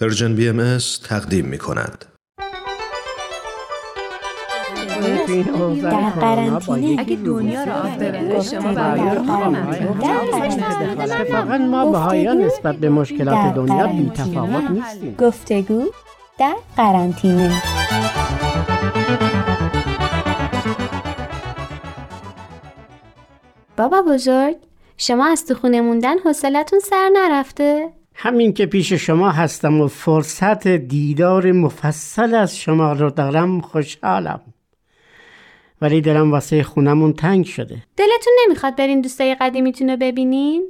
Persian BMS تقدیم می کند. در قرنطینه اگه دنیا را آب شما فقط ما بهاییان نسبت به مشکلات دنیا بی تفاوت نیستیم. گفتگو در قرنطینه بابا بزرگ شما از تو خونه موندن حوصلتون سر نرفته؟ همین که پیش شما هستم و فرصت دیدار مفصل از شما رو دارم خوشحالم. ولی دلم واسه خونمون تنگ شده. دلتون نمی‌خواد برین دوستای قدیمیتون رو ببینین؟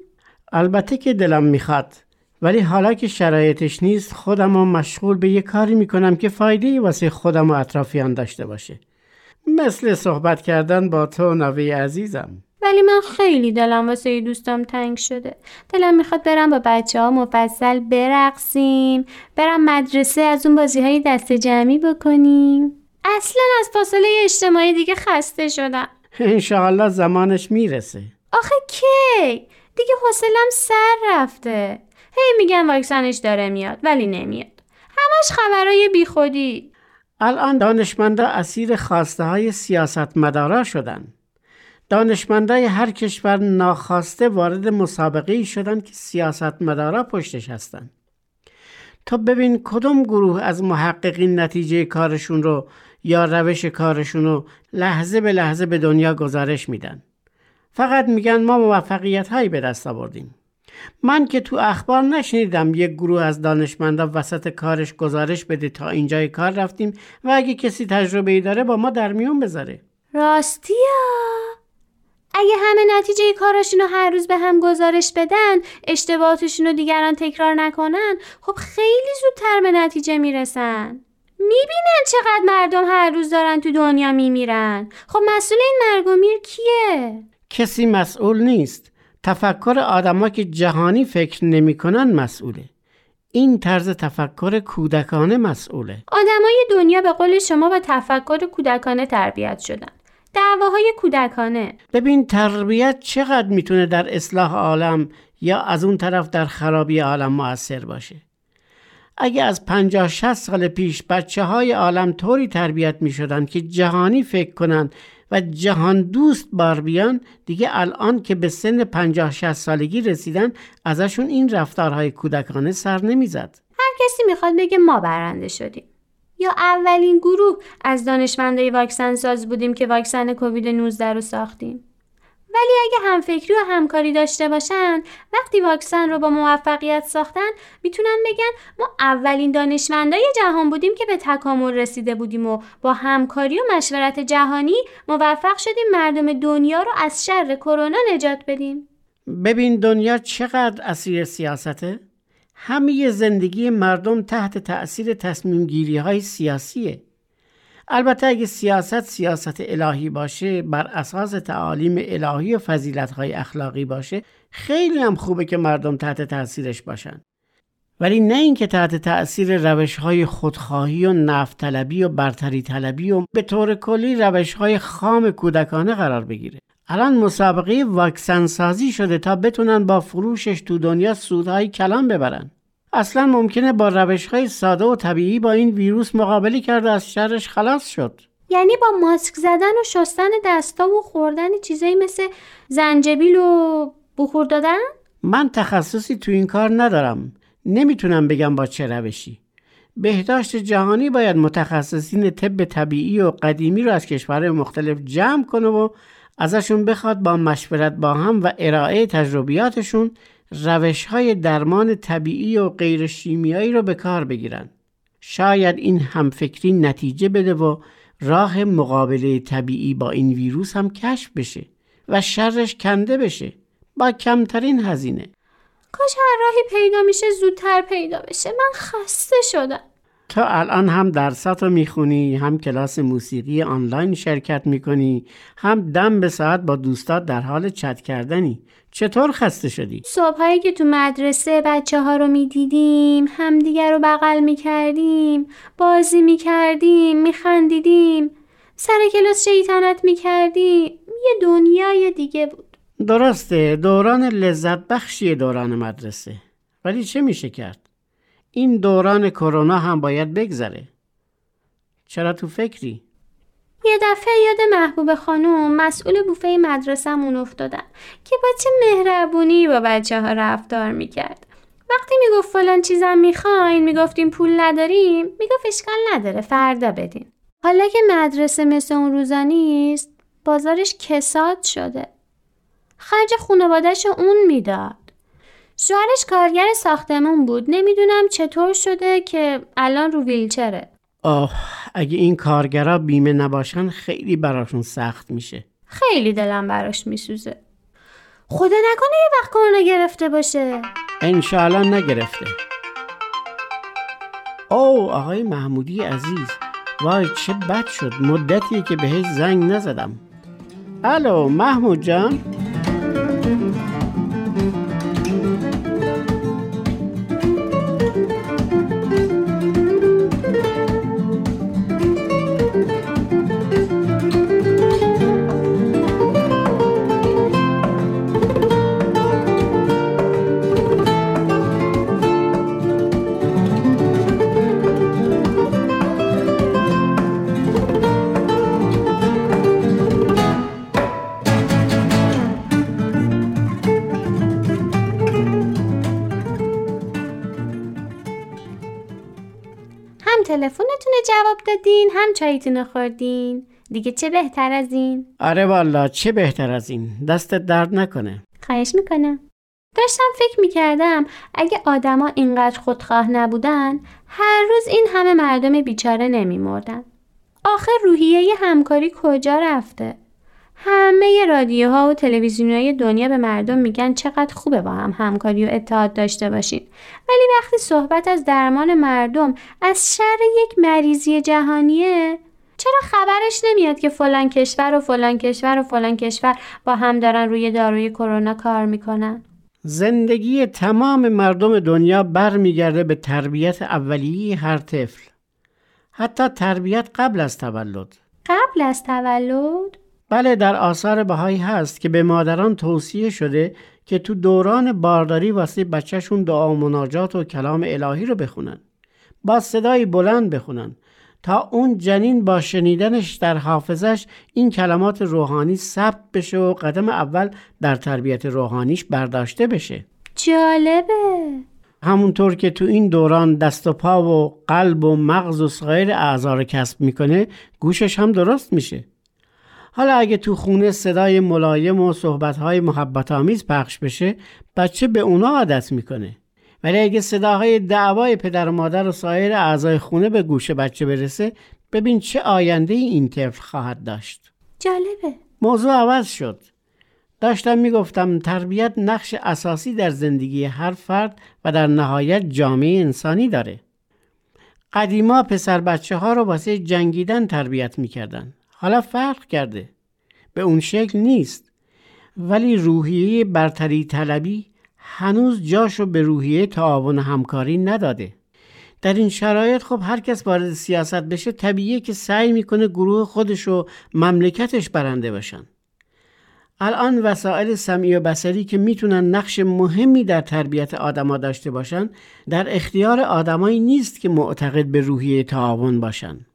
البته که دلم می‌خواد. ولی حالا که شرایطش نیست خودم رو مشغول به یه کاری می‌کنم که فایده واسه خودم و اطرافیان داشته باشه. مثل صحبت کردن با تو نوی عزیزم. ولی من خیلی دلم واسه دوستام تنگ شده. دلم می‌خواد برم با بچه ها مفصل برقصیم برم مدرسه از اون بازی های دست جمعی بکنیم. اصلا از فاصله اجتماعی دیگه خسته شدم. انشاءالله زمانش می‌رسه. آخه کی؟ دیگه حوصلم سر رفته. هی میگن واکسنش داره میاد ولی نمیاد. همش خبرای بیخودی. الان دانشمندا اسیر خواسته های سیاست مدارا شدن. دانشمندای هر کشور ناخواسته وارد مسابقه شدن که سیاست مدارا پشتش هستن تا ببین کدوم گروه از محققین نتیجه کارشون رو یا روش کارشون رو لحظه به لحظه به دنیا گزارش میدن. فقط میگن ما موفقیت هایی به دست آوردیم. من که تو اخبار نشنیدم یک گروه از دانشمندا وسط کارش گزارش بده تا اینجای کار رفتیم و اگه کسی تجربه ای داره با ما در میون بذاره. راستیا اگه همه نتیجه کاراشونو هر روز به هم گزارش بدن اشتباهاتشون رو دیگران تکرار نکنن خب خیلی زودتر به نتیجه می‌رسن. می‌بینن چقدر مردم هر روز دارن تو دنیا میمیرن. خب مسئول این مرگ و میر کیه؟ کسی مسئول نیست. تفکر آدما که جهانی فکر نمی‌کنن مسئوله. این طرز تفکر کودکانه مسئوله. آدمای دنیا به قول شما با تفکر کودکانه تربیت شدن. دعواهای کودکانه ببین تربیت چقدر می‌تونه در اصلاح عالم یا از اون طرف در خرابی عالم موثر باشه اگه از پنجاه 60 سال پیش بچه های عالم طوری تربیت می شدن که جهانی فکر کنند و جهان دوست بار بیان دیگه الان که به سن پنجاه 60 سالگی رسیدن ازشون این رفتارهای کودکانه سر نمی‌زد. هر کسی می‌خواد بگه ما برنده شدیم. یا اولین گروه از دانشمندای واکسن ساز بودیم که واکسن کووید 19 رو ساختیم. ولی اگه همفکری و همکاری داشته باشن وقتی واکسن رو با موفقیت ساختن می‌تونن بگن ما اولین دانشمندای جهان بودیم که به تکامل رسیده بودیم و با همکاری و مشورت جهانی موفق شدیم مردم دنیا رو از شر کرونا نجات بدیم ببین دنیا چقدر اسیر سیاسته همه زندگی مردم تحت تأثیر تصمیم گیری های سیاسیه. البته اگه سیاست سیاست الهی باشه بر اساس تعالیم الهی و فضیلت های اخلاقی باشه خیلی هم خوبه که مردم تحت تاثیرش باشن. ولی نه اینکه تحت تأثیر روش های خودخواهی و نفت طلبی و برتری طلبی و به طور کلی روش های خام کودکانه قرار بگیره. الان مسابقه واکسن سازی شده تا بتونن با فروشش تو دنیا سودهای کلان ببرن. اصلا ممکنه با روش های ساده و طبیعی با این ویروس مقابله کرده از شرش خلاص شد. یعنی با ماسک زدن و شستن دستا و خوردن چیزایی مثل زنجبیل و بخور دادن؟ من تخصصی تو این کار ندارم. نمی‌تونم بگم با چه روشی. بهداشت جهانی باید متخصصین طب طبیعی و قدیمی رو از کشورهای مختلف جمع کنه و ازشون بخواد با مشورت با هم و ارائه تجربیاتشون روش های درمان طبیعی و غیر شیمیایی رو به کار بگیرن. شاید این همفکری نتیجه بده و راه مقابله طبیعی با این ویروس هم کشف بشه و شرش کنده بشه با کمترین هزینه. کاش هر راهی پیدا میشه زودتر پیدا بشه من خسته شدم. تا الان هم درسات رو می‌خونی هم کلاس موسیقی آنلاین شرکت می‌کنی هم دم به ساعت با دوستات در حال چت کردنی. چطور خسته شدی؟ صبحایی که تو مدرسه بچه ها رو می‌دیدیم همدیگر رو بغل می‌کردیم بازی می‌کردیم میخندیدیم. سر کلاس شیطنت می‌کردیم. یه دنیای دیگه بود. درسته دوران لذت بخشی دوران مدرسه. ولی چه میشه کرد؟ این دوران کرونا هم باید بگذره چرا تو فکری؟ یه دفعه یاد محبوب خانوم مسئول بوفه مدرسهمون افتادم که با چه مهربونی با بچه ها رفتار می‌کرد. وقتی می‌گفت فلان چیزم می‌خواین می‌گفتیم پول نداریم می‌گفت اشکال نداره فردا بدین. حالا که مدرسه مثل اون روزا نیست بازارش کساد شده. خرج خانوادش اون می‌داد. شوهرش کارگر ساختمون بود. نمی‌دونم چطور شده که الان رو ویلچره. آه اگه این کارگرا بیمه نباشن خیلی براشون سخت میشه. خیلی دلم براش میسوزه. خدا نکنه یه وقت کرونا گرفته باشه. انشاءالله نگرفته. او آقای محمودی عزیز. وای چه بد شد. مدتیه که بهش زنگ نزدم. الو محمود جان؟ تلفنتون جواب دادین هم چایتون خوردین. دیگه چه بهتر از این؟ آره والا چه بهتر از این؟ دستت درد نکنه. خواهش می‌کنم. داشتم فکر می‌کردم اگه آدما اینقدر خودخواه نبودن هر روز این همه مردم بیچاره نمیمردن. آخر روحیه همکاری کجا رفته؟ همه رادیوها و تلویزیونهای دنیا به مردم میگن چقدر خوبه با هم همکاری و اتحاد داشته باشین. ولی وقتی صحبت از درمان مردم از شر یک مریضی جهانیه چرا خبرش نمیاد که فلان کشور و فلان کشور و فلان کشور با هم دارن روی داروی کرونا کار می‌کنن؟ زندگی تمام مردم دنیا برمیگرده به تربیت اولیه هر طفل. حتی تربیت قبل از تولد. قبل از تولد؟ بله در آثار بهایی هست که به مادران توصیه شده که تو دوران بارداری واسه بچهشون دعا و مناجات و کلام الهی رو بخونن. با صدای بلند بخونن. تا اون جنین با شنیدنش در حافظش این کلمات روحانی ثبت بشه و قدم اول در تربیت روحانیش برداشته بشه. جالبه. همونطور که تو این دوران دست و پا و قلب و مغز و سایر اعضا رو کسب می‌کنه گوشش هم درست میشه. حالا اگه تو خونه صدای ملایم و صحبتهای محبت آمیز پخش بشه بچه به اونا عادت می‌کنه. ولی اگه صداهای دعوای پدر و مادر و سایر اعضای خونه به گوش بچه برسه ببین چه آینده این طفل خواهد داشت. جالبه. موضوع عوض شد. داشتم می‌گفتم تربیت نقش اساسی در زندگی هر فرد و در نهایت جامعه انسانی داره. قدیما پسر بچه ها رو واسه جنگیدن تربیت می‌کردن. حالا فرق کرده. به اون شکل نیست. ولی روحیه برتری طلبی هنوز جاشو به روحیه تعاون همکاری نداده. در این شرایط خب هر کس وارد سیاست بشه طبیعیه که سعی می‌کنه گروه خودش و مملکتش برنده باشن. الان وسایل سمعی و بسری که می‌تونن نقش مهمی در تربیت آدما داشته باشن در اختیار آدمایی نیست که معتقد به روحیه تعاون باشن.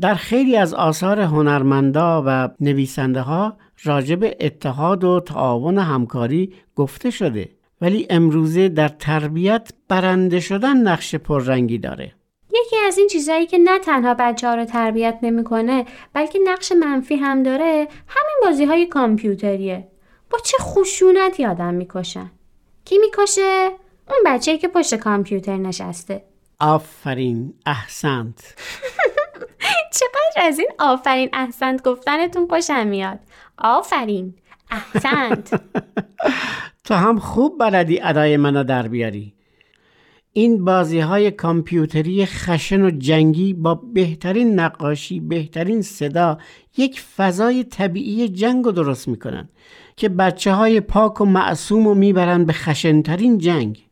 در خیلی از آثار هنرمندا و نویسنده ها راجب اتحاد و تعاون همکاری گفته شده ولی امروزه در تربیت برنده شدن نقش پررنگی داره. یکی از این چیزایی که نه تنها بچه ها رو تربیت نمی‌کنه بلکه نقش منفی هم داره همین بازی های کامپیوتریه. با چه خشونتی آدم می‌کشن؟ کی می‌کشه؟ اون بچه که پشت کامپیوتر نشسته. آفرین احسنت. چقدر از این آفرین احسنت گفتنتون خوشم میاد. آفرین. احسنت. تو هم خوب بلدی ادای منو در بیاری. این بازی های کامپیوتری خشن و جنگی با بهترین نقاشی بهترین صدا یک فضای طبیعی جنگ رو درست می‌کنن که بچه های پاک و معصوم رو می‌برن به خشنترین جنگ.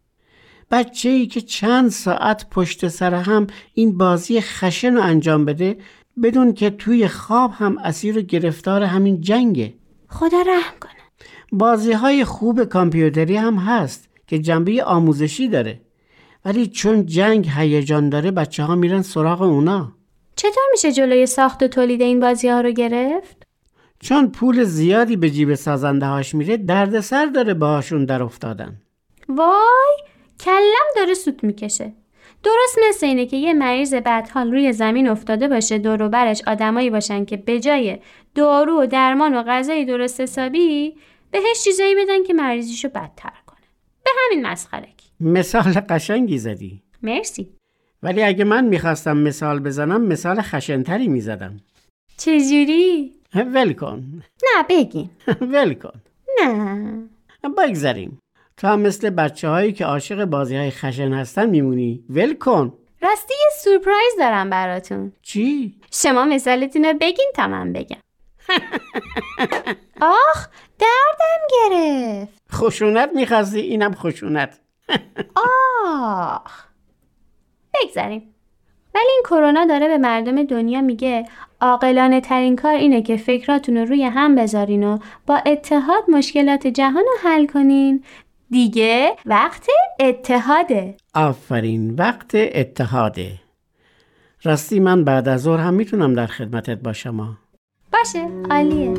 بچه ای که چند ساعت پشت سر هم این بازی خشن رو انجام بده بدون که توی خواب هم اسیر و گرفتار همین جنگه. خدا رحم کنه. بازی های خوب کامپیوتری هم هست که جنبه آموزشی داره. ولی چون جنگ هیجان داره بچه ها میرن سراغ اونا. چطور میشه جلوی ساخت و تولید این بازی ها رو گرفت؟ چون پول زیادی به جیب سازنده هاش میره دردسر داره باهاشون در افتادن. وای! کلم داره سوت می‌کشه. درست مثل اینه که یه مریض بدحال روی زمین افتاده باشه دور و برش آدمایی باشن که به جای دارو و درمان و غذای درست حسابی بهش چیزایی بدن که مریضیشو بدتر کنه. به همین مسخرگی مثال قشنگی زدی. مرسی. ولی اگه من می‌خواستم مثال بزنم مثال خشنتری می‌زدم. چجوری؟ ول کن نه بگین. ول کن نه. بگذریم تو هم مثل بچه هایی که عاشق بازی های خشن هستن میمونی. ول کن. راستی یه سورپرایز دارم براتون. چی؟ شما مثالتون رو بگین تا من بگم. آخ دردم گرفت. خشونت می‌خواستی؟ اینم خشونت. آخ. بگذاریم. ولی این کرونا داره به مردم دنیا میگه عاقلانه ترین کار اینه که فکراتون رو روی هم بذارین و با اتحاد مشکلات جهان رو حل کنین. دیگه وقت اتحاده. آفرین وقت اتحاده. راستی من بعد از ظهر هم می‌تونم در خدمتت باشم. باشه عالیه.